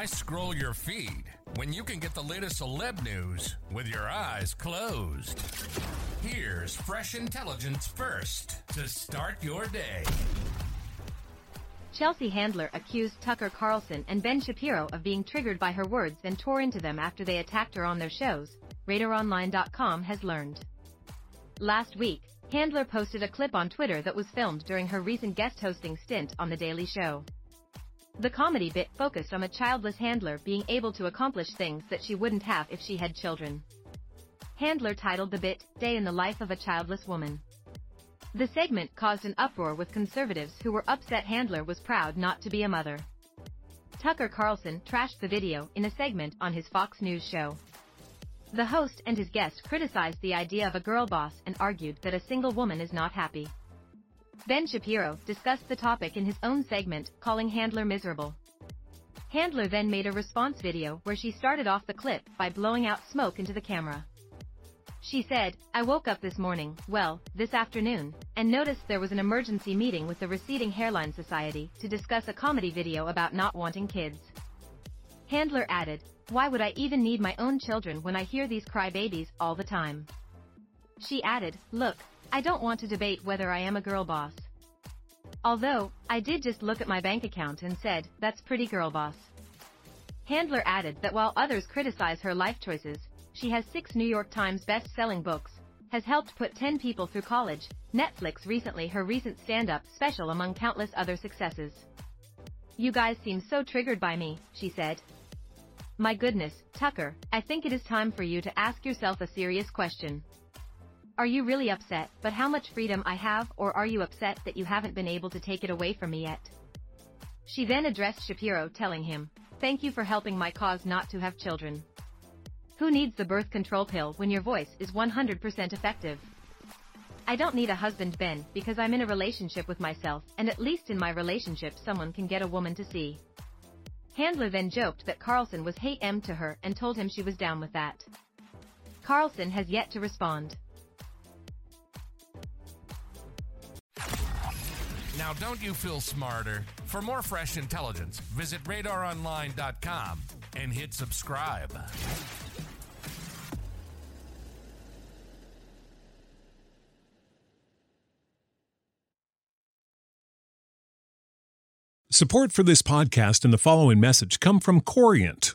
Why scroll your feed when you can get the latest celeb news with your eyes closed? Here's fresh intelligence first to start your day. Chelsea Handler accused Tucker Carlson and Ben Shapiro of being triggered by her words and tore into them after they attacked her on their shows, RadarOnline.com has learned. Last week, Handler posted a clip on Twitter that was filmed during her recent guest hosting stint on The Daily Show. The comedy bit focused on a childless Handler being able to accomplish things that she wouldn't have if she had children. Handler titled the bit, Day in the Life of a Childless Woman. The segment caused an uproar with conservatives who were upset Handler was proud not to be a mother. Tucker Carlson trashed the video in a segment on his Fox News show. The host and his guest criticized the idea of a girl boss and argued that a single woman is not happy. Ben Shapiro discussed the topic in his own segment, calling Handler miserable. Handler then made a response video where she started off the clip by blowing out smoke into the camera. She said, I woke up this morning, well, this afternoon, and noticed there was an emergency meeting with the Receding Hairline Society to discuss a comedy video about not wanting kids. Handler added, Why would I even need my own children when I hear these crybabies all the time? She added, Look, I don't want to debate whether I am a girl boss. Although, I did just look at my bank account and said, that's pretty girl boss. Handler added that while others criticize her life choices, she has six New York Times best-selling books, has helped put 10 people through college, Netflix recently her recent stand-up special among countless other successes. You guys seem so triggered by me, she said. My goodness, Tucker, I think it is time for you to ask yourself a serious question. Are you really upset, but how much freedom I have, or are you upset that you haven't been able to take it away from me yet? She then addressed Shapiro telling him, Thank you for helping my cause not to have children. Who needs the birth control pill when your voice is 100% effective? I don't need a husband Ben because I'm in a relationship with myself and at least in my relationship someone can get a woman to see. Handler then joked that Carlson was hate M to her and told him she was down with that. Carlson has yet to respond. Now, don't you feel smarter? For more fresh intelligence, visit radaronline.com and hit subscribe. Support for this podcast and the following message come from Corient.